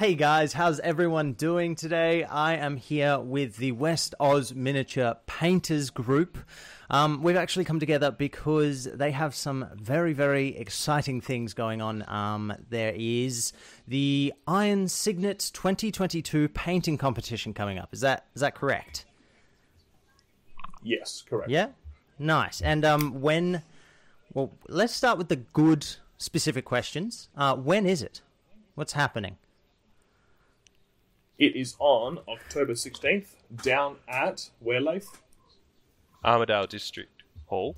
Hey guys, how's everyone doing today? I am here with the West Oz Miniature Painters Group. Um, we've actually come together because they have some very, very exciting things going on. Um, there is the Iron Signet 2022 painting competition coming up. Is that is that correct? Yes, correct. Yeah, nice. And um, when? Well, let's start with the good, specific questions. Uh, when is it? What's happening? It is on October 16th down at where, Armadale District Hall.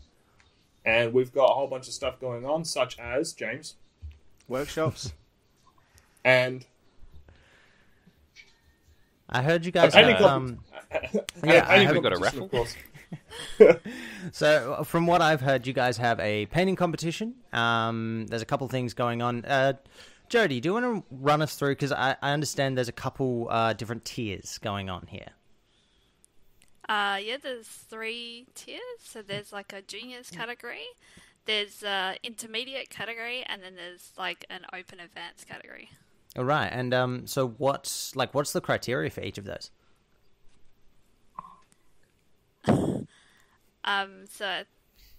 And we've got a whole bunch of stuff going on, such as, James, Workshops. and I heard you guys painting have, um, yeah, I have- we got a raffle? Of course. So, uh, from what I've heard, you guys have a painting competition. Um, there's a couple things going on. Uh, Jody, do you want to run us through? Because I, I understand there's a couple uh, different tiers going on here. Uh, yeah, there's three tiers. So there's like a juniors category, there's a intermediate category, and then there's like an open advanced category. All right, and um, so what's like what's the criteria for each of those? Um, so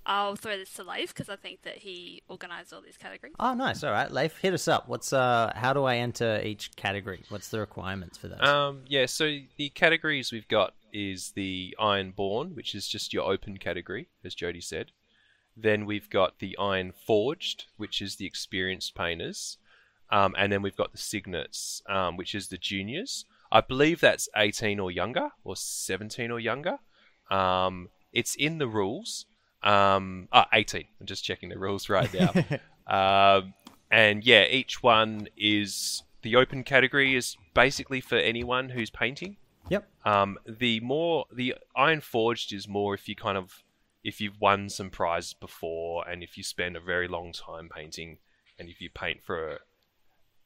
I'll throw this to Leif because I think that he organised all these categories. Oh, nice. All right, Leif, hit us up. What's uh, how do I enter each category? What's the requirements for that? Um, yeah, so the categories we've got is the Ironborn, which is just your open category, as Jody said. Then we've got the Iron Forged, which is the experienced painters. Um, and then we've got the Signets, um, which is the juniors. I believe that's 18 or younger, or 17 or younger. Um, it's in the rules. Um, ah, 18. I'm just checking the rules right now. um, and yeah, each one is the open category is basically for anyone who's painting. yep. Um, the more the Iron Forged is more if you kind of if you've won some prizes before and if you spend a very long time painting and if you paint for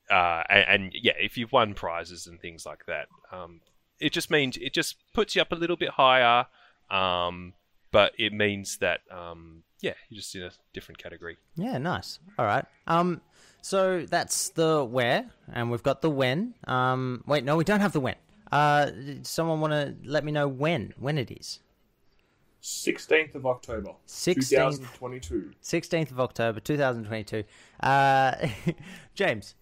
uh, and, and yeah, if you've won prizes and things like that, um, it just means it just puts you up a little bit higher. Um, but it means that um, yeah, you're just in a different category. Yeah, nice. All right. Um, so that's the where, and we've got the when. Um, wait, no, we don't have the when. Uh, someone want to let me know when when it is? 16th of October, 16th. 2022. 16th of October, 2022. Uh, James,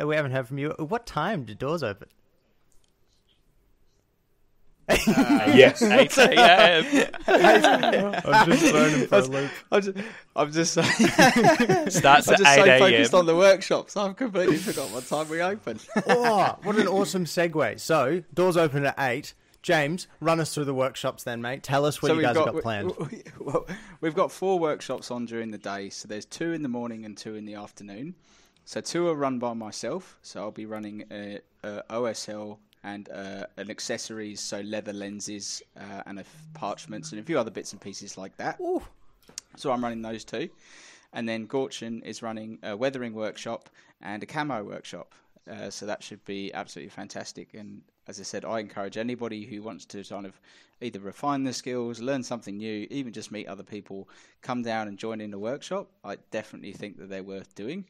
uh, we haven't heard from you. What time do doors open? Yes. 8 a.m. I'm just throwing him for a loop. I'm just, I'm just, I'm just at so 8 a.m. focused on the workshops. I've completely forgot what time we open. oh, what an awesome segue. So, doors open at 8. James, run us through the workshops then, mate. Tell us what So you we've guys have got we- planned. we- well, we've got four workshops on during the day. So there's two in the morning and two in the afternoon. So two are run by myself. So I'll be running a, a uh, OSL and uh, an accessories, so leather lenses uh, and a f- parchments and a few other bits and pieces like that. So I'm running those two. And then Gorchin is running a weathering workshop and a camo workshop. Uh, so that should be absolutely fantastic. And as I said, I encourage anybody who wants to kind of either refine their skills, learn something new, even just meet other people, come down and join in the workshop. I definitely think that they're worth doing.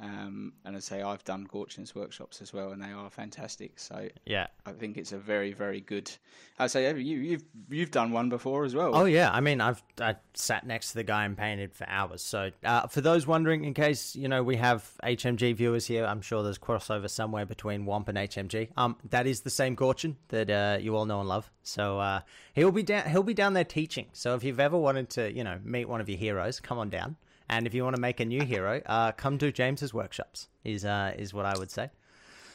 Um, and I say I've done Gorchin's workshops as well, and they are fantastic. So Yeah. I think it's a very, very good. I say you, you've you've done one before as well. Oh yeah, I mean, I've I sat next to the guy and painted for hours. So uh, for those wondering, in case you know we have HMG viewers here, I'm sure there's crossover somewhere between Womp and HMG. Um, that is the same Gorchin that uh, you all know and love. So uh, he'll be down. He'll be down there teaching. So if you've ever wanted to, you know, meet one of your heroes, come on down. And if you want to make a new hero, uh, come to James's workshops. Is uh, is what I would say.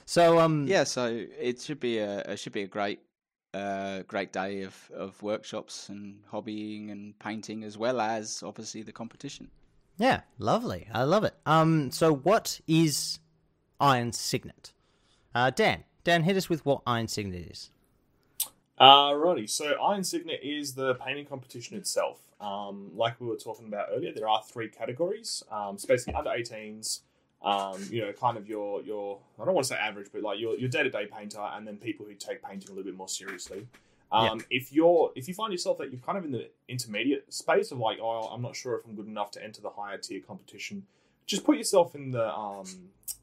So um, Yeah, so it should be a it should be a great uh, great day of, of workshops and hobbying and painting as well as obviously the competition. Yeah, lovely. I love it. Um, so what is Iron Signet? Uh, Dan, Dan, hit us with what Iron Signet is. Alrighty, so Iron Signet is the painting competition itself. Um, like we were talking about earlier, there are three categories. Um, it's basically under 18s, um, you know, kind of your your I don't want to say average, but like your your day to day painter, and then people who take painting a little bit more seriously. Um, If you're if you find yourself that you're kind of in the intermediate space of like, oh, I'm not sure if I'm good enough to enter the higher tier competition, just put yourself in the um,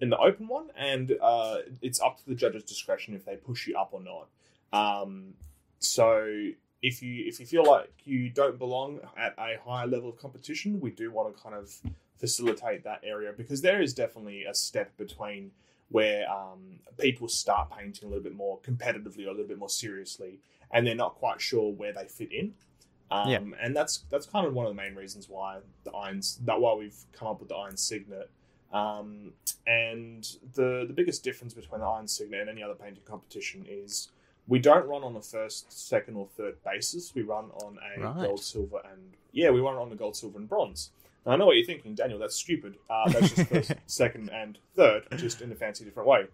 in the open one, and uh, it's up to the judge's discretion if they push you up or not. Um, so if you if you feel like you don't belong at a higher level of competition, we do want to kind of facilitate that area because there is definitely a step between where um, people start painting a little bit more competitively or a little bit more seriously, and they're not quite sure where they fit in. Um, Yeah. And that's that's kind of one of the main reasons why the irons that why we've come up with the iron signet. Um, and the the biggest difference between the iron signet and any other painting competition is we don't run on a first, second, or third basis. We run on a Right. gold, silver, and yeah, we run on a gold, silver, and bronze. Now, I know what you're thinking, Daniel. That's stupid. Uh, that's just first, second, and third, just in a fancy different way.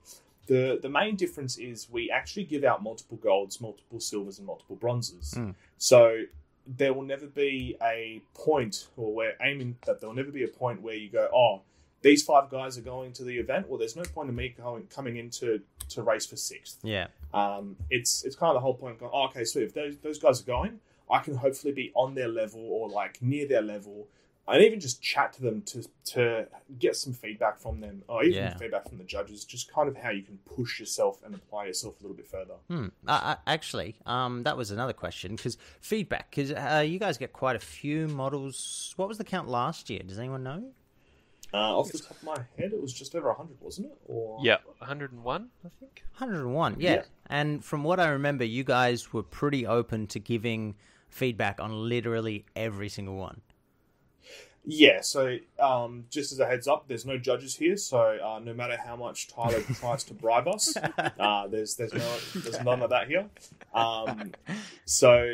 The the main difference is we actually give out multiple golds, multiple silvers, and multiple bronzes. Mm. So there will never be a point, or we're aiming that there will never be a point where you go, oh, these five guys are going to the event. Well, there's no point in me going, coming in to, race for sixth. Yeah. Um, it's it's kind of the whole point. Of going, oh, okay, so if those those guys are going, I can hopefully be on their level or like near their level, and even just chat to them to to get some feedback from them, or even Yeah. feedback from the judges. Just kind of how you can push yourself and apply yourself a little bit further. Hmm. Uh, actually, um, that was another question because feedback. Because uh, you guys get quite a few models. What was the count last year? Does anyone know? Uh, off the top of my head, it was just over hundred, wasn't it? Or Yeah, 101, I think. 101. Yeah. Yeah. And from what I remember, you guys were pretty open to giving feedback on literally every single one. Yeah, so um, just as a heads up, there's no judges here, so uh, no matter how much Tyler tries to bribe us, uh, there's there's no there's none of that here. Um, so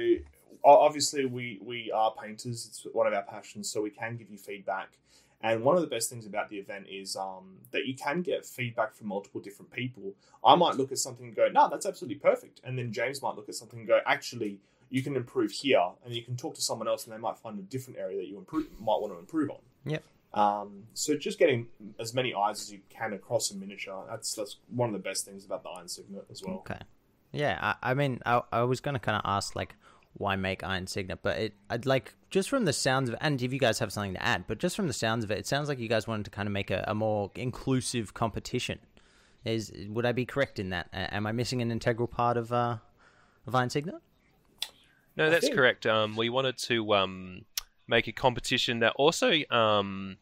obviously we we are painters; it's one of our passions, so we can give you feedback. And one of the best things about the event is um, that you can get feedback from multiple different people. I might look at something and go, "No, that's absolutely perfect," and then James might look at something and go, "Actually." You can improve here, and you can talk to someone else, and they might find a different area that you improve, might want to improve on. Yep. Um, so just getting as many eyes as you can across a miniature. That's that's one of the best things about the Iron Signet as well. Okay. Yeah, I, I mean, I, I was going to kind of ask, like, why make Iron Signet? But it, I'd like, just from the sounds of it, and if you guys have something to add, but just from the sounds of it, it sounds like you guys wanted to kind of make a, a more inclusive competition. Is Would I be correct in that? Am I missing an integral part of, uh, of Iron Signet? No, that's correct. Um, we wanted to um, make a competition that also um,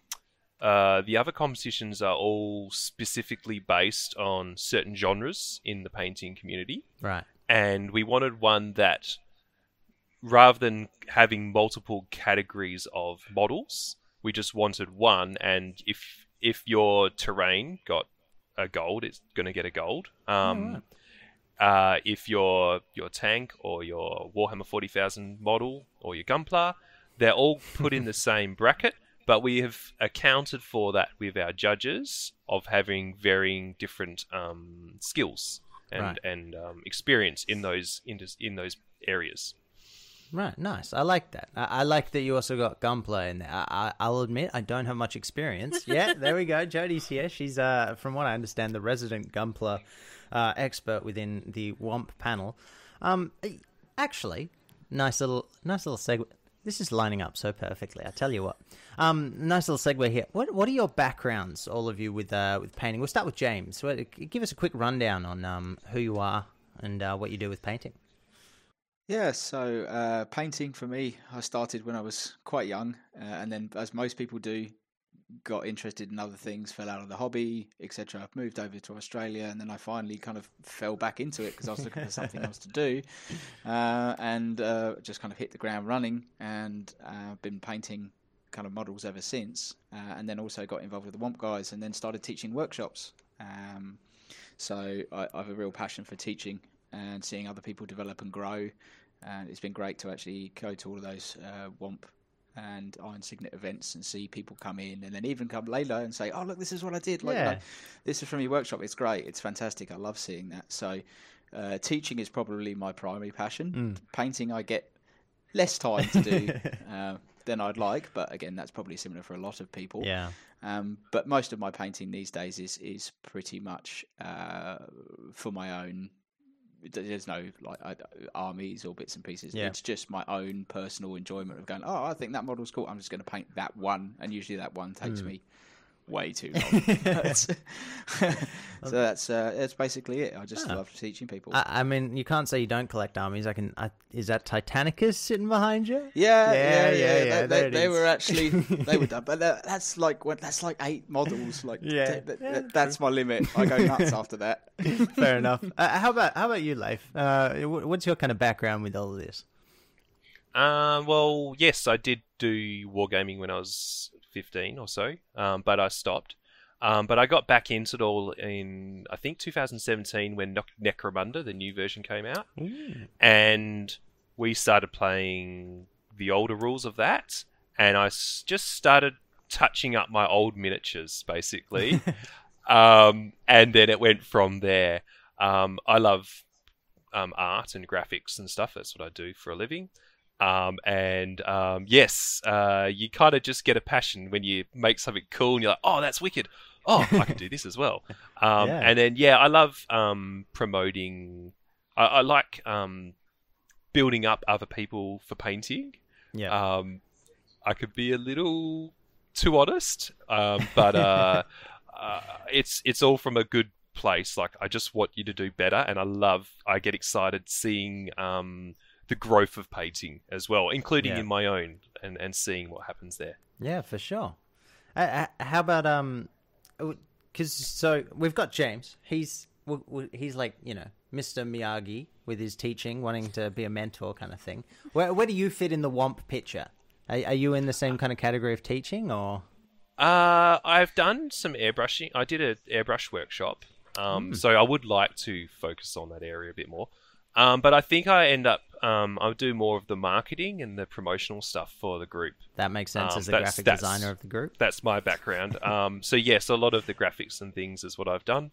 uh, the other competitions are all specifically based on certain genres in the painting community, Right. and we wanted one that, rather than having multiple categories of models, we just wanted one. And if if your terrain got a gold, it's going to get a gold. Um, uh, if your your tank or your Warhammer forty thousand model or your Gunpla, they're all put in the same bracket. But we have accounted for that with our judges of having varying different um, skills and Right. and um, experience in those in, in those areas. Right, nice. I like that. I, I like that you also got Gunpla in there. I, I, I'll admit I don't have much experience. Yeah, there we go. Jody's here. She's, uh, from what I understand, the resident gunpla uh, expert within the Womp panel. Um, actually, nice little, nice little segue. This is lining up so perfectly. I tell you what. Um, nice little segue here. What What are your backgrounds, all of you, with uh, with painting? We'll start with James. Give us a quick rundown on um, who you are and uh, what you do with painting. Yeah, so uh, painting for me, I started when I was quite young, uh, and then, as most people do, got interested in other things, fell out of the hobby, etc. I've moved over to Australia, and then I finally kind of fell back into it because I was looking for something else to do, uh, and uh, just kind of hit the ground running, and uh, been painting kind of models ever since, uh, and then also got involved with the Womp guys, and then started teaching workshops. Um, so I, I have a real passion for teaching and seeing other people develop and grow. And it's been great to actually go to all of those uh, Womp and Iron Signet events and see people come in and then even come later and say, "Oh, look, this is what I did. Like, Yeah. like, this is from your workshop. It's great. It's fantastic. I love seeing that." So, uh, teaching is probably my primary passion. Painting, I get less time to do uh, than I'd like, but again, that's probably similar for a lot of people. Yeah. Um, but most of my painting these days is is pretty much uh, for my own. There's no like I, armies or bits and pieces. Yeah. It's just my own personal enjoyment of going. Oh, I think that model's cool. I'm just going to paint that one, and usually that one takes Hmm. me way too long. So that's uh, that's basically it. I just Ah. love teaching people. I, I mean, you can't say you don't collect armies. I can. I, is that Titanicus sitting behind you? Yeah, Yeah, yeah, yeah, yeah. yeah, They, there they, it they is. were actually they were done, but that's like what that's like eight models. Like, Yeah. th- th- Yeah, that's my limit. I go nuts after that. Fair enough. Uh, how about how about you, Leif? Uh, what's your kind of background with all of this? Um, well, yes, I did do wargaming when I was 15 or so, um, but I stopped. Um, but I got back into it all in, I think, 2017 when Nec- Necromunda, the new version, came out. And we started playing the older rules of that. And I s- just started touching up my old miniatures, basically. um, and then it went from there. Um, I love um, art and graphics and stuff. That's what I do for a living. Um, and um, yes, uh, you kind of just get a passion when you make something cool and you're like, oh, that's wicked. Oh, I can do this as well. Um, Yeah. And then, yeah, I love um, promoting. I, I like um, building up other people for painting. Yeah. Um, I could be a little too honest, um, but uh, uh, it's it's all from a good place. Like I just want you to do better, and I love. I get excited seeing um, the growth of painting as well, including Yeah. in my own, and and seeing what happens there. Yeah, for sure. Uh, uh, how about um, because so we've got James. He's he's like you know Mr. Miyagi with his teaching, wanting to be a mentor kind of thing. Where where do you fit in the Womp picture? Are, are you in the same kind of category of teaching, or Uh, I've done some airbrushing. I did an airbrush workshop, um, so I would like to focus on that area a bit more. Um, but I think I end up um, I'll do more of the marketing and the promotional stuff for the group. that makes sense Um, as the that's- graphic designer of the group? That's my background. um, so yes, a lot of the graphics and things is what I've done.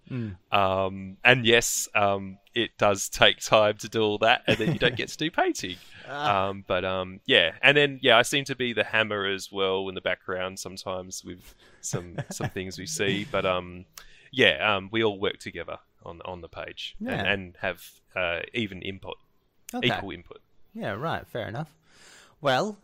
Um, and yes, um, it does take time to do all that, and then you don't get to do painting. Um, but um, yeah, and then yeah, I seem to be the hammer as well in the background sometimes with some some things we see. But um, yeah, um, we all work together on on the page Yeah. and, and have uh, even input, Okay. equal input. Yeah, right. Fair enough. Well,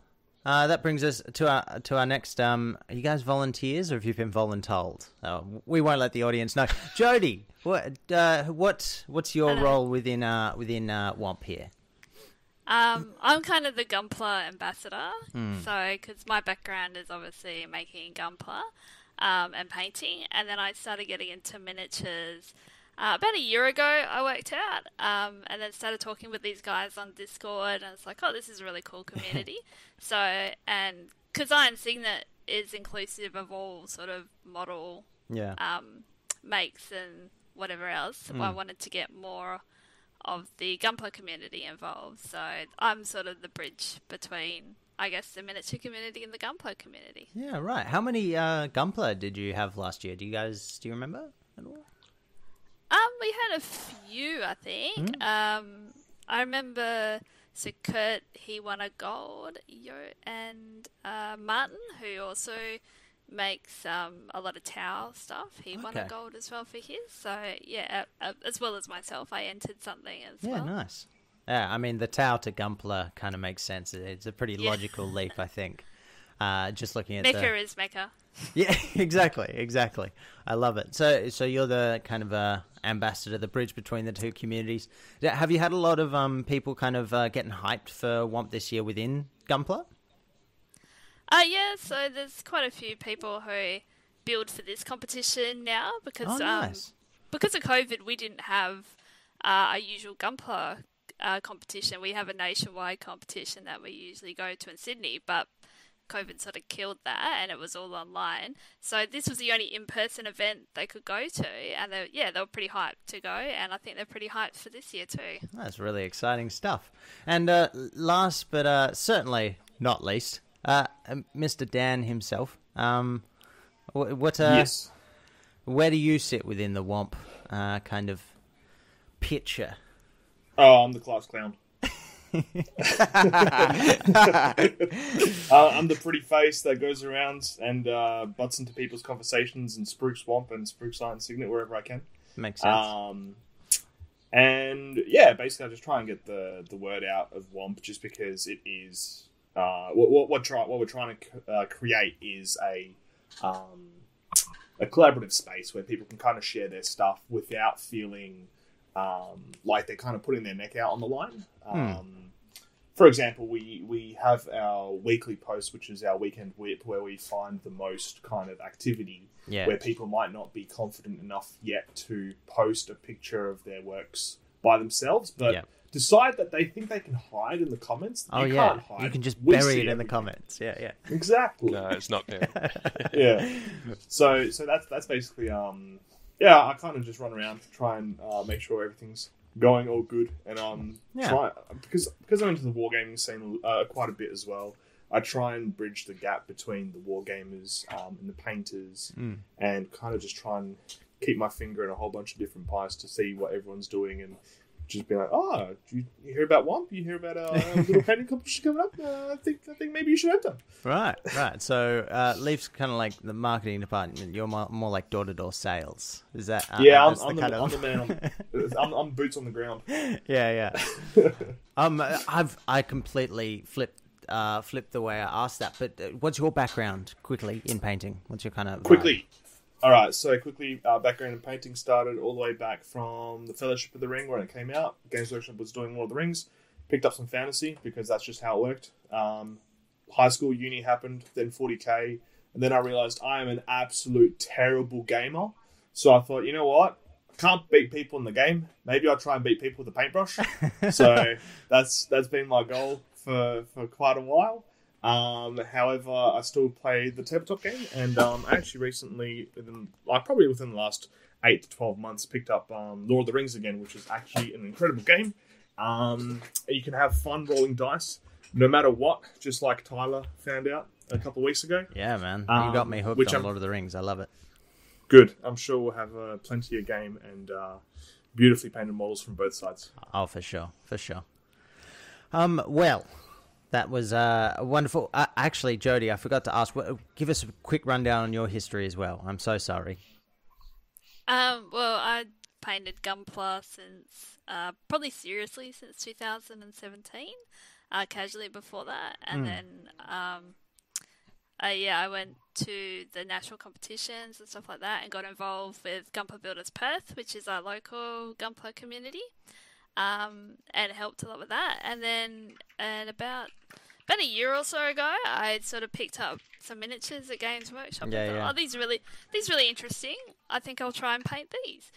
uh, that brings us to our to our next. Um, are you guys volunteers, or have you been voluntold? Oh, we won't let the audience know. Jody, what uh, what what's your Hello. role within uh, within uh, Womp here? Um, I'm kind of the Gunpla ambassador. So, because my background is obviously making Gunpla um, and painting, and then I started getting into miniatures uh, about a year ago. I worked out, um, and then started talking with these guys on Discord, and it's like, oh, this is a really cool community. so, and because Iron Signet is inclusive of all sort of model Yeah. um, makes and whatever else. I wanted to get more of the Gunpla community involved. So I'm sort of the bridge between, I guess, the miniature community and the Gunpla community. Yeah, right. How many uh, Gunpla did you have last year? Do you guys do you remember at all? We had a few, I think. Um, I remember. So Kurt, he won a gold. Yo and uh, Martin, who also makes um, a lot of Tau stuff, he won a gold as well for his. So yeah, uh, uh, as well as myself, I entered something as Yeah, well. Yeah, nice. Yeah, I mean the Tau to Gunpla kind of makes sense. It's a pretty Yeah. logical leap, I think. Uh, just looking at Mecha the is Mecha. Yeah, exactly, exactly. I love it. So, so you're the kind of uh, ambassador, the bridge between the two communities. Have you had a lot of um, people kind of uh, getting hyped for Womp this year within Gunpla? Uh, yeah, so there's quite a few people who build for this competition now because Oh, um, because of COVID, we didn't have uh, our usual Gunpla uh, competition. We have a nationwide competition that we usually go to in Sydney, but COVID sort of killed that, and it was all online. So this was the only in-person event they could go to, and they, yeah, they were pretty hyped to go, and I think they're pretty hyped for this year too. That's really exciting stuff. And uh, last but uh, certainly not least, uh, um, Mr. Dan himself. Um, what? Uh, yes. Where do you sit within the Womp uh, kind of picture? Oh, I'm the class clown. uh, I'm the pretty face that goes around and uh, butts into people's conversations and spruik swamp and spruik science signet wherever I can. Makes sense. Um, and yeah, basically, I just try and get the the word out of Womp, just because it is uh, what what what, try, what we're trying to c- uh, create is a um, a collaborative space where people can kind of share their stuff without feeling um, like they're kind of putting their neck out on the line. Um, For example, we we have our weekly post, which is our weekend whip, where we find the most kind of activity Yeah. where people might not be confident enough yet to post a picture of their works by themselves, but Yeah. decide that they think they can hide in the comments. Oh you yeah, can't hide. you can just We bury see it in the comments. Yeah, yeah. Exactly. No, it's not there. yeah. So so that's that's basically um yeah I kind of just run around to try and uh, make sure everything's going all good and um Yeah. try because because I'm into the wargaming scene uh, quite a bit as well. I try and bridge the gap between the wargamers um, and the painters, Mm. and kind of just try and keep my finger in a whole bunch of different pies to see what everyone's doing and just be like, oh, you, hear about Womp? You hear about uh, little painting competition coming up? Uh, I think I think maybe you should enter. Right, right. So uh, Leif's kind of like the marketing department. You're more, more like door to door sales. Is that? Uh, Yeah, I'm, I'm, the, kind I'm the man. On, I'm, I'm boots on the ground. yeah, yeah. um, I've I completely flipped uh flipped the way I asked that. But uh, what's your background quickly in painting? What's your kind of vibe? All right, so quickly, uh, background in painting started all the way back from the Fellowship of the Ring when it came out. Games Workshop was doing Lord of the Rings. Picked up some fantasy because that's just how it worked. Um, high school, uni happened, then 40k, and then I realized I am an absolute terrible gamer. So I thought, you know what? I can't beat people in the game. Maybe I'll try and beat people with a paintbrush. so that's that's been my goal for, for quite a while. Um, however, I still play the tabletop game, and um, I actually recently, within, like probably within the last eight to twelve months, picked up um, Lord of the Rings again, which is actually an incredible game. Um, you can have fun rolling dice, no matter what. Just like Tyler found out a couple of weeks ago. Yeah, man. you Um, got me hooked on I'm- Lord of the Rings. I love it. Good. I'm sure we'll have uh, plenty of game and uh, beautifully painted models from both sides. Oh, for sure, for sure. Um, well, that was uh wonderful. Uh, actually, Jody, I forgot to ask. Give us a quick rundown on your history as well. I'm so sorry. Um, well, I painted Gunpla since uh, probably seriously since 2017. Uh, casually before that, and then um, uh, yeah, I went to the national competitions and stuff like that, and got involved with Gunpla Builders Perth, which is our local Gunpla community, um, and helped a lot with that. And then, and about about a year or so ago, I sort of picked up some miniatures at Games Workshop. Yeah, and thought, yeah. Oh, these are really these are really interesting. I think I'll try and paint these.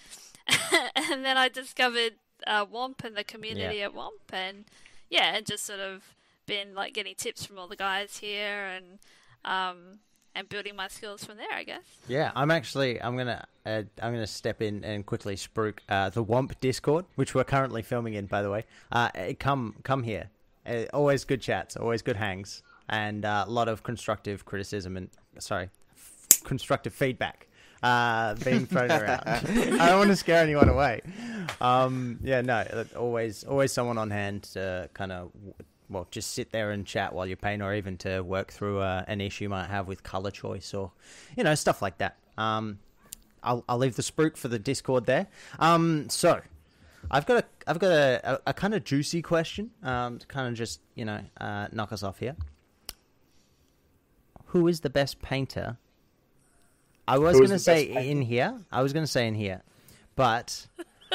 and then I discovered uh, Womp and the community at Womp, and yeah, and just sort of been like getting tips from all the guys here, and um, and building my skills from there. I guess. Yeah, I'm actually I'm gonna uh, I'm gonna step in and quickly spruik uh, the Womp Discord, which we're currently filming in, by the way. Uh, eh, come come here. Uh, always good chats, always good hangs, and uh, a lot of constructive criticism and sorry, f- constructive feedback uh, being thrown around. I don't want to scare anyone away. Um, yeah, no, uh, always always someone on hand to kind of well just sit there and chat while you paint, or even to work through uh, an issue you might have with color choice or you know stuff like that. Um, I'll I'll leave the spruik for the Discord there. Um, so. I've got a I've got a, a, a kind of juicy question um, to kind of just you know uh, knock us off here. Who is the best painter? I was going to say in here. I was going to say in here, but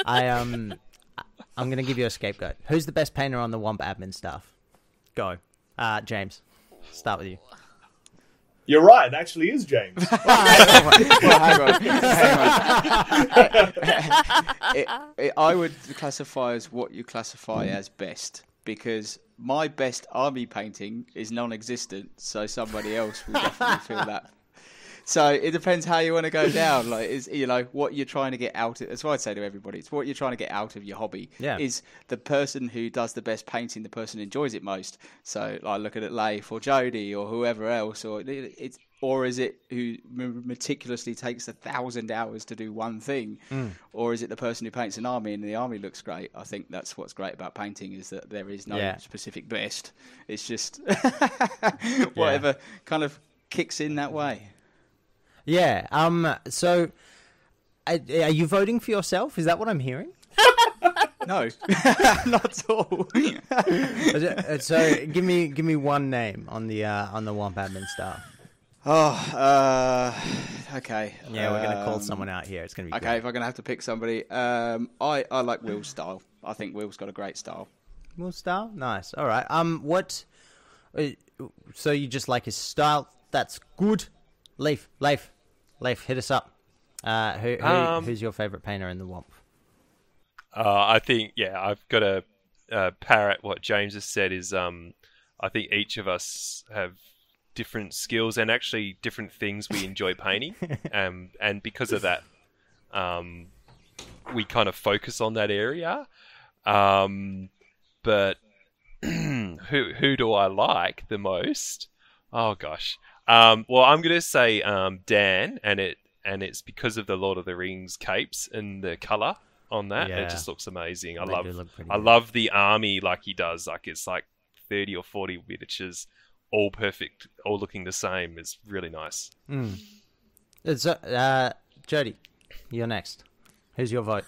I um I'm going to give you a scapegoat. Who's the best painter on the Womp admin staff? Go, uh, James. Start with you. You're right. It actually is James. well, hang on, hang on. it, it, I would classify as what you classify as best because my best army painting is non-existent, so somebody else will definitely feel that. So it depends how you want to go down. Like, is you know what you're trying to get out. Of, that's what I'd say to everybody. It's what you're trying to get out of your hobby. Yeah. Is the person who does the best painting the person who enjoys it most? So like looking at it, Leif or Jody or whoever else, or it- it's or is it who meticulously takes a thousand hours to do one thing, mm. or is it the person who paints an army and the army looks great? I think that's what's great about painting is that there is no Yeah. specific best. It's just whatever kind of kicks in that way. Yeah. Um. So, uh, are you voting for yourself? Is that what I'm hearing? No, not at all. Uh, so, give me give me one name on the uh, on the Womp admin staff. Oh, uh, okay. Yeah, we're gonna call Um, someone out here. It's gonna be Okay, great. if I'm gonna have to pick somebody, um, I I like Will's style. I think Will's got a great style. Well, style, nice. All right. Um, what? uh, So you just like his style? That's good. Leif, Leif, Leif, hit us up. Uh, who, who Um, who's your favorite painter in the Womp? Uh, I think yeah, I've got to uh, parrot what James has said. Is um, I think each of us have different skills and actually different things we enjoy painting, um, and because of that, um, we kind of focus on that area. Um, but who who do I like the most? Oh gosh. Um, well, I'm gonna say um, Dan, and it and it's because of the Lord of the Rings capes and the color on that. Yeah. It just looks amazing. I They love look I good. love the army like he does. Like it's like thirty or forty miniatures, all perfect, all looking the same. It's really nice. It's uh, uh, Jody, you're next. Who's your vote?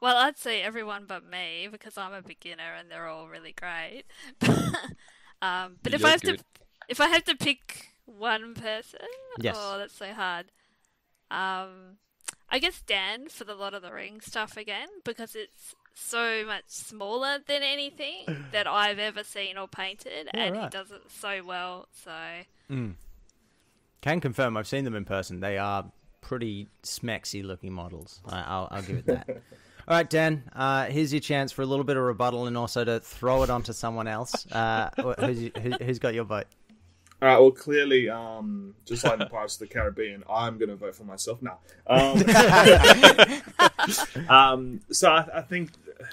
Well, I'd say everyone but me because I'm a beginner and they're all really great. um, but if You're I have good. to, if I have to pick one person, Yes. oh, that's so hard. Um, I guess Dan for the Lord of the Rings stuff again because it's so much smaller than anything that I've ever seen or painted, Yeah, and he does it so well. So Can confirm. I've seen them in person. They are pretty smexy looking models. I, I'll, I'll give it that. All right, Dan. Uh, here's your chance for a little bit of rebuttal and also to throw it onto someone else. Uh, who's, who, who's got your vote? All right. Well, clearly, um, just like the Pirates of the Caribbean, I'm going to vote for myself now. Um, um, so I, I think,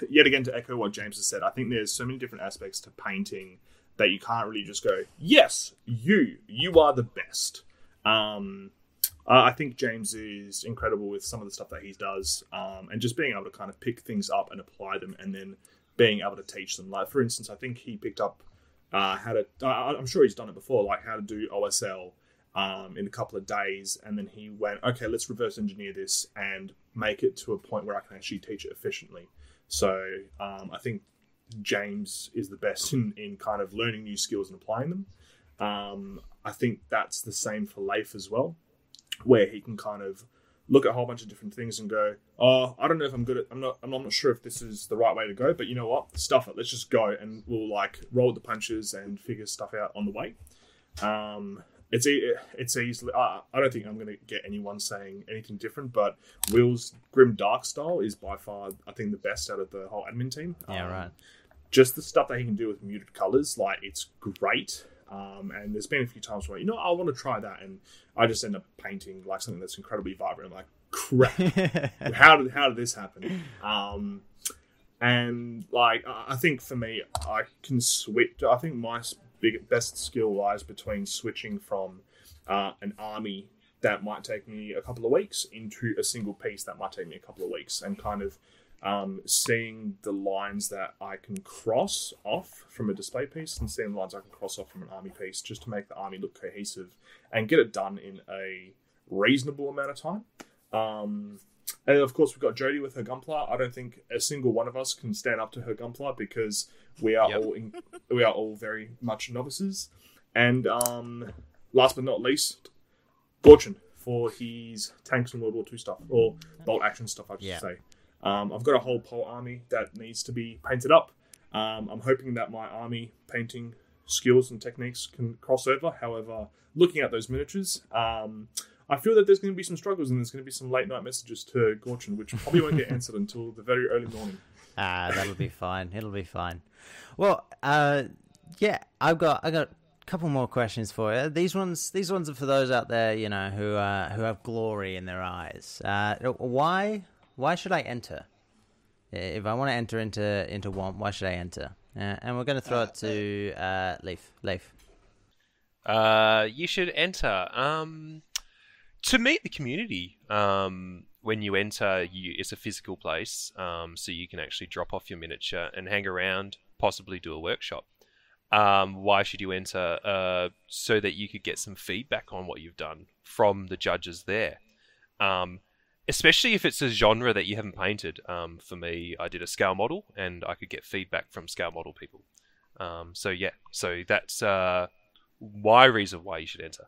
yet again, to echo what James has said, I think there's so many different aspects to painting that you can't really just go, "Yes, you, you are the best." Um, I think James is incredible with some of the stuff that he does, um, and just being able to kind of pick things up and apply them, and then being able to teach them. Like, for instance, I think he picked up uh, how to. Uh, I'm sure he's done it before, like how to do OSL um, in a couple of days, and then he went, okay, let's reverse engineer this and make it to a point where I can actually teach it efficiently. So um, I think James is the best in, in kind of learning new skills and applying them. Um, I think that's the same for Leif as well, where he can kind of look at a whole bunch of different things and go, "Oh, I don't know if I'm good at. I'm not. I'm not sure if this is the right way to go. But you know what? Stuff it. Let's just go, and we'll like roll the punches and figure stuff out on the way." Um, it's it's easily. Uh, I don't think I'm going to get anyone saying anything different. But Will's grim dark style is by far, I think, the best out of the whole admin team. Yeah, Um, right. just the stuff that he can do with muted colors, like it's great. Um, and there's been a few times where you know I want to try that, and I just end up painting like something that's incredibly vibrant. I'm like, crap, how did how did this happen? Um, and like I I think for me, I can switch. I think my big best skill lies between switching from uh, an army that might take me a couple of weeks into a single piece that might take me a couple of weeks, and kind of um, seeing the lines that I can cross off from a display piece and seeing the lines I can cross off from an army piece just to make the army look cohesive and get it done in a reasonable amount of time. Um, and of course, we've got Jody with her gunpla. I don't think a single one of us can stand up to her gunpla because we are Yep. all in, we are all very much novices. And um, last but not least, Gorchin for his tanks and World War II stuff or bolt action stuff, I should Yeah. say. Um, I've got a whole pole army that needs to be painted up. Um, I'm hoping that my army painting skills and techniques can cross over. However, looking at those miniatures, um, I feel that there's going to be some struggles and there's going to be some late night messages to Gorchin, which probably won't get answered until the very early morning. Ah, that'll be fine. It'll be fine. Well, uh, yeah, I've got I got a couple more questions for you. These ones, these ones are for those out there, you know, who uh, who have glory in their eyes. Uh, why why should I enter? If I want to enter into into one, why should I enter? Uh, and we're going to throw it to uh, Leif. Leif. Uh, you should enter um, to meet the community. Um, when you enter, you, it's a physical place, um, so you can actually drop off your miniature and hang around, possibly do a workshop. Um, why should you enter? Uh, so that you could get some feedback on what you've done from the judges there. Um, especially if it's a genre that you haven't painted. Um, for me, I did a scale model, and I could get feedback from scale model people. Um, so yeah, so that's uh, why reason why you should enter.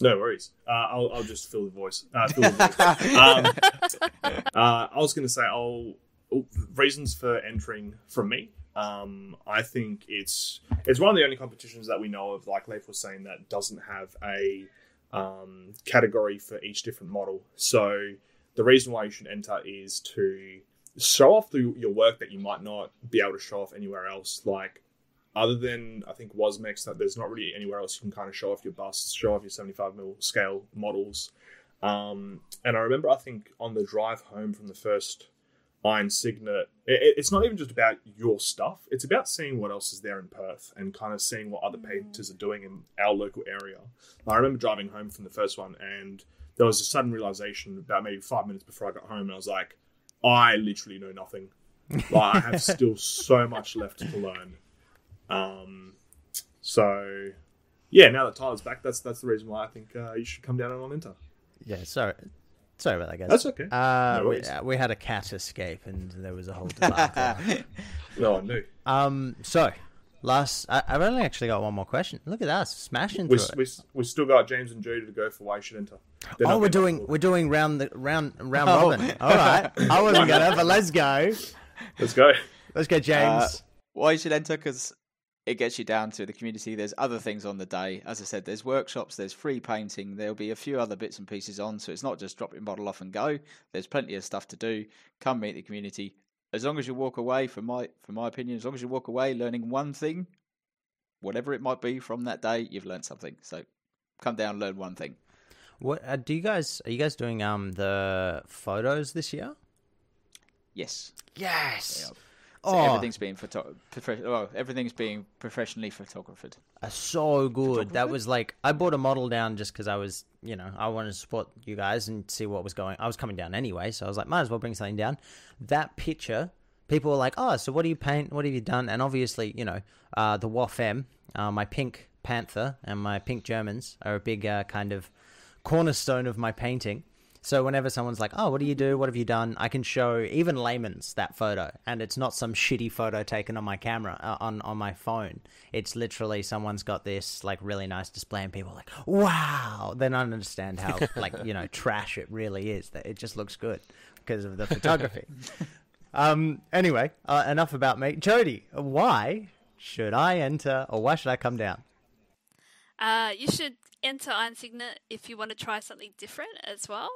No worries. Uh, I'll, I'll just fill the voice. Uh, fill the voice. um, uh, I was going to say, I'll oh, reasons for entering from me. Um, I think it's it's one of the only competitions that we know of, like Leif was saying, that doesn't have a um, category for each different model. So the reason why you should enter is to show off the, your work that you might not be able to show off anywhere else. Like other than I think Wasmex, that there's not really anywhere else you can kind of show off your busts, show off your 75 mil scale models. Um, and I remember, I think on the drive home from the first Iron Signet, it, it's not even just about your stuff. It's about seeing what else is there in Perth and kind of seeing what other painters are doing in our local area. I remember driving home from the first one, and there was a sudden realization about maybe five minutes before I got home, and I was like, I literally know nothing. Like, I have still so much left to learn. Um, so yeah, now that Tyler's back, that's that's the reason why I think uh, you should come down and on enter. Yeah, sorry. Sorry about that, guys. That's okay. Uh, No we, uh, we had a cat escape, and there was a whole debacle. No, I knew. um, so last, I, I've only actually got one more question. Look at us smashing We through we it. we still got James and Judy to go for why you should enter. They're Oh, we're doing off we're doing round the round round Oh. robin. All right, I wasn't gonna, but let's go. Let's go. Let's go, James. Uh, why you should enter because it gets you down to the community. There's other things on the day. As I said, there's workshops, there's free painting. There'll be a few other bits and pieces on, so it's not just drop your bottle off and go. There's plenty of stuff to do. Come meet the community. As long as you walk away, from my from my opinion, as long as you walk away learning one thing, whatever it might be from that day, you've learned something. So come down, learn one thing. what uh, do you guys? Are you guys doing um the photos this year? Yes. Yes. So Oh, everything's being photo- profe- well, everything's being professionally photographed. Uh, so good. That was like I bought a model down just because I was, you know, I wanted to support you guys and see what was going. I was coming down anyway, so I was like, might as well bring something down. That picture, people were like, "Oh, so what do you paint? What have you done?" And obviously, you know, uh, the WAFM, uh, my pink panther and my pink Germans are a big uh, kind of cornerstone of my painting. So whenever someone's like, "Oh, what do you do? What have you done?" I can show even layman's that photo, and it's not some shitty photo taken on my camera uh, on on my phone. It's literally someone's got this like really nice display, and people are like, "Wow!" They don't understand how like you know trash it really is. That it just looks good because of the photography. um. Anyway, uh, enough about me. Jody, why should I enter, or why should I come down? Uh, you should enter Iron Signet if you want to try something different as well.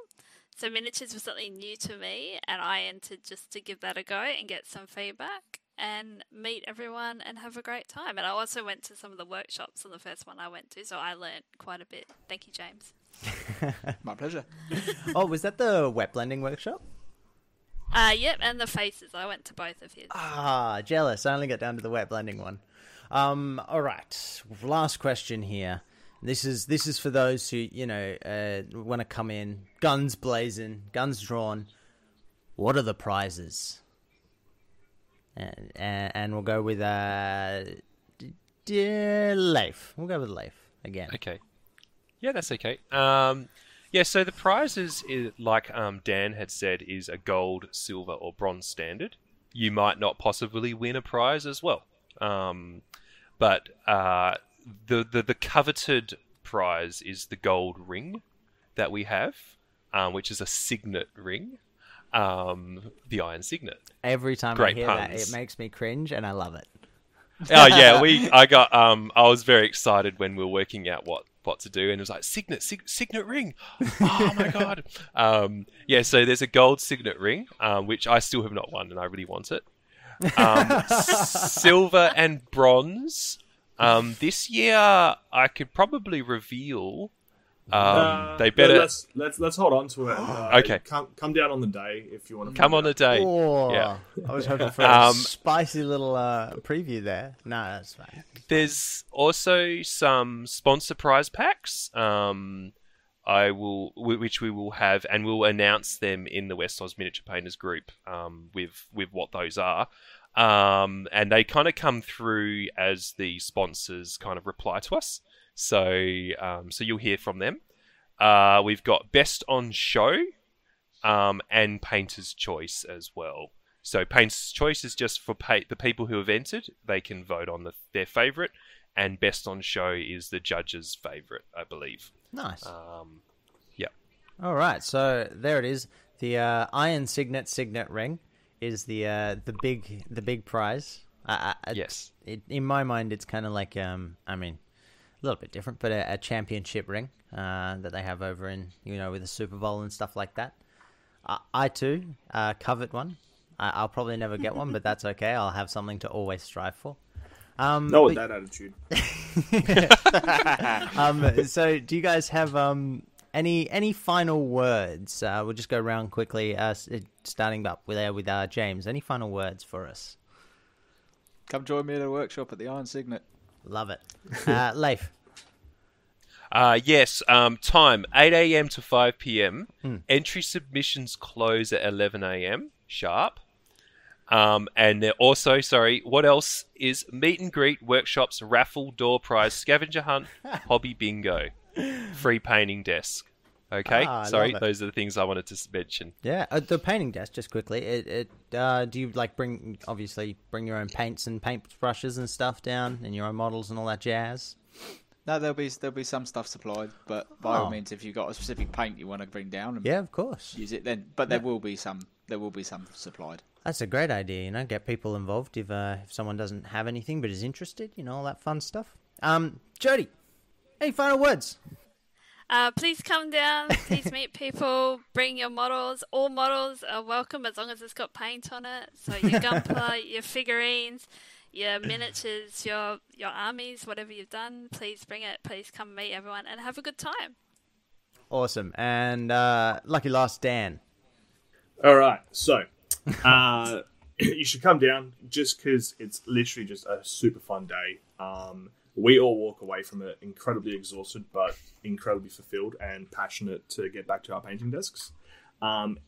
So miniatures was something new to me, and I entered just to give that a go and get some feedback and meet everyone and have a great time. And I also went to some of the workshops on the first one I went to, so I learned quite a bit. Thank you, James. My pleasure. oh, was that the wet blending workshop? Uh, yep, and the faces. I went to both of his. Ah, jealous. I only got down to the wet blending one. Um, all right. Last question here. This is this is for those who you know uh, want to come in, guns blazing, guns drawn. What are the prizes? And and, we'll go with uh, Leif. We'll go with Leif again. Okay. Yeah, that's okay. Um, yeah, so the prizes, is, like um, Dan had said, is a gold, silver, or bronze standard. You might not possibly win a prize as well. Um, but uh, the, the, the coveted prize is the gold ring that we have, um, which is a signet ring, um, the Iron Signet. Every time Great I hear that, it makes me cringe, and I love it. oh yeah, we I got um I was very excited when we were working out what what to do and it was like signet sig- signet ring. Oh my god. Um yeah, so there's a gold signet ring um which I still have not won and I really want it. Um silver and bronze. Um this year I could probably reveal um Uh, they better Let's let's let's hold on to it. Uh, Okay. Come come down on the day if you want to come on a day. Oh, Yeah. I was hoping for a Um, spicy little uh, preview there. No, that's fine. There's also some sponsor prize packs. Um, I will, which we will have, and we'll announce them in the West Oz Miniature Painters group um, with with what those are. Um, and they kind of come through as the sponsors kind of reply to us. So, um, so you'll hear from them. Uh, we've got best on show, um, and painter's choice as well. So painter's choice is just for pay- the people who have entered. They can vote on the, their favourite, and best on show is the judge's favourite, I believe. Nice. Um, yeah. All right, so there it is. The uh, Iron Signet Signet ring is the uh, the big the big prize. I, I, Yes. It, in my mind, it's kind of like um, I mean, a little bit different, but a, a championship ring uh, that they have over in you know with the Super Bowl and stuff like that. I, I too uh, covet one. I, I'll probably never get one, but that's okay. I'll have something to always strive for. Um, Not with but- that attitude. um, so do you guys have um any any final words? Uh, we'll just go around quickly. Uh, uh, starting up with uh, with uh, James. Any final words for us? Come join me at a workshop at the Iron Signet. Love it, uh, Leif. Uh, yes, um, time 8 a.m. to 5 p.m. Entry submissions close at 11 a.m. sharp. Um, and they're also, sorry, what else is meet and greet, workshops, raffle, door prize, scavenger hunt, hobby bingo, free painting desk. Okay, Ah, sorry, those are the things I wanted to mention. Yeah, uh, the painting desk. Just quickly, it, it uh, do you like bring obviously bring your own paints and paint brushes and stuff down and your own models and all that jazz? No, there'll be there'll be some stuff supplied, but by Oh. all means, if you've got a specific paint you want to bring down and Yeah, of course. use it, then but there will be some there will be some supplied. That's a great idea. You know, get people involved if uh, if someone doesn't have anything but is interested. You know, all that fun stuff. Um, Jody, any final words? Uh, please come down. Please meet people. Bring your models. All models are welcome as long as it's got paint on it. So your gunpla, your figurines, your miniatures, your your armies, whatever you've done, please bring it. Please come meet everyone and have a good time. Awesome. And uh, lucky last Dan. All right, so uh, you should come down just because it's literally just a super fun day. Um, we all walk away from it incredibly exhausted, but incredibly fulfilled and passionate to get back to our painting desks. Um,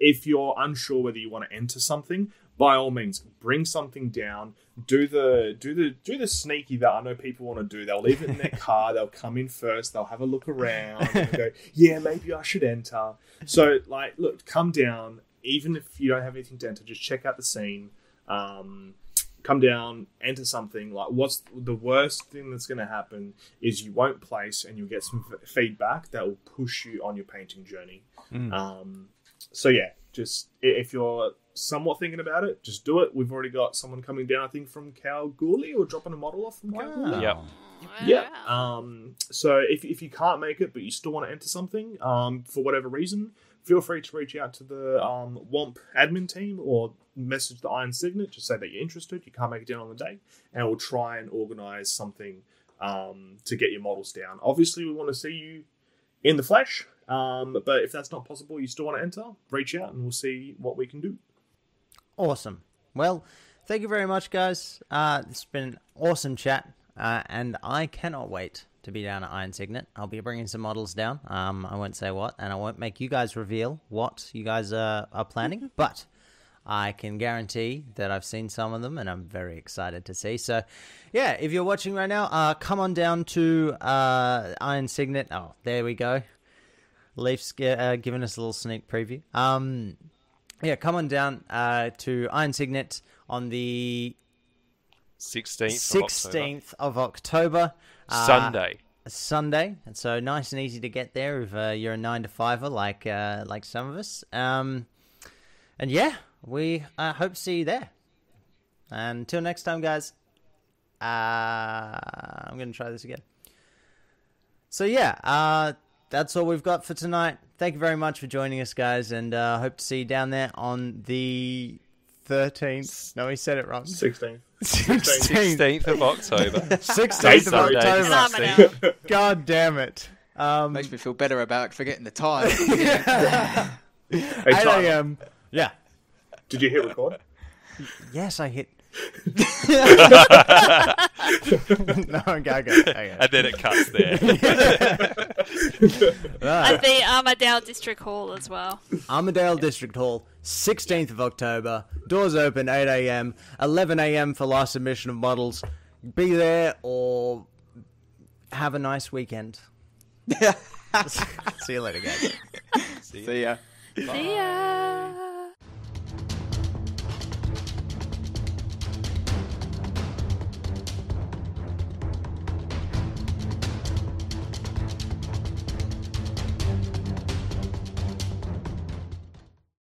if you're unsure whether you want to enter something, by all means, bring something down. Do the do the do the sneaky that I know people want to do. They'll leave it in their car. They'll come in first. They'll have a look around. And go, yeah, maybe I should enter. So, like, look, come down. Even if you don't have anything to enter, just check out the scene. Um, come down, enter something. Like, what's the worst thing that's going to happen is you won't place, and you'll get some f- feedback that will push you on your painting journey. Um, so yeah, just if you're somewhat thinking about it, just do it. We've already got someone coming down, I think, from Kalgoorlie or dropping a model off from Kalgoorlie. Yep. Yeah. Wow. Um, so if, if you can't make it, but you still want to enter something, um, for whatever reason, feel free to reach out to the um, WOMP admin team or message the Iron Signet. Just say that you're interested. You can't make it down on the day, and we'll try and organize something um, to get your models down. Obviously, we want to see you in the flesh. Um, but if that's not possible, you still want to enter, reach out and we'll see what we can do. Awesome. Well, thank you very much, guys. Uh, it's been an awesome chat, uh, and I cannot wait to be down at Iron Signet. I'll be bringing some models down. Um, I won't say what, and I won't make you guys reveal what you guys uh, are planning, but I can guarantee that I've seen some of them, and I'm very excited to see. So, yeah, if you're watching right now, uh, come on down to uh, Iron Signet. Oh, there we go. Leif's uh, giving us a little sneak preview. Um, yeah, come on down uh, to Iron Signet on the 16th. of October. sixteenth of October, Sunday. Sunday, and so nice and easy to get there if uh, you're a nine to fiver like uh, like some of us. Um, and yeah, we uh, hope to see you there. Until next time, guys. Uh, I'm gonna try this again. So yeah, uh, that's all we've got for tonight. Thank you very much for joining us, guys, and uh, hope to see you down there on the thirteenth. No, he said it wrong. 16. Sixteenth. 16th of October. Sixteenth of October. God damn it. Um, Makes me feel better about forgetting the time. Hey, 8 Tyler, a.m. Yeah. did you hit record? Yes, I hit. no, go, go. Okay. and then it cuts there. At the Armadale District Hall as well. Armadale District Hall, 16th of October. Doors open 8 a.m. 11 a.m. for last submission of models. Be there or have a nice weekend. See you later, guys. See ya. See ya.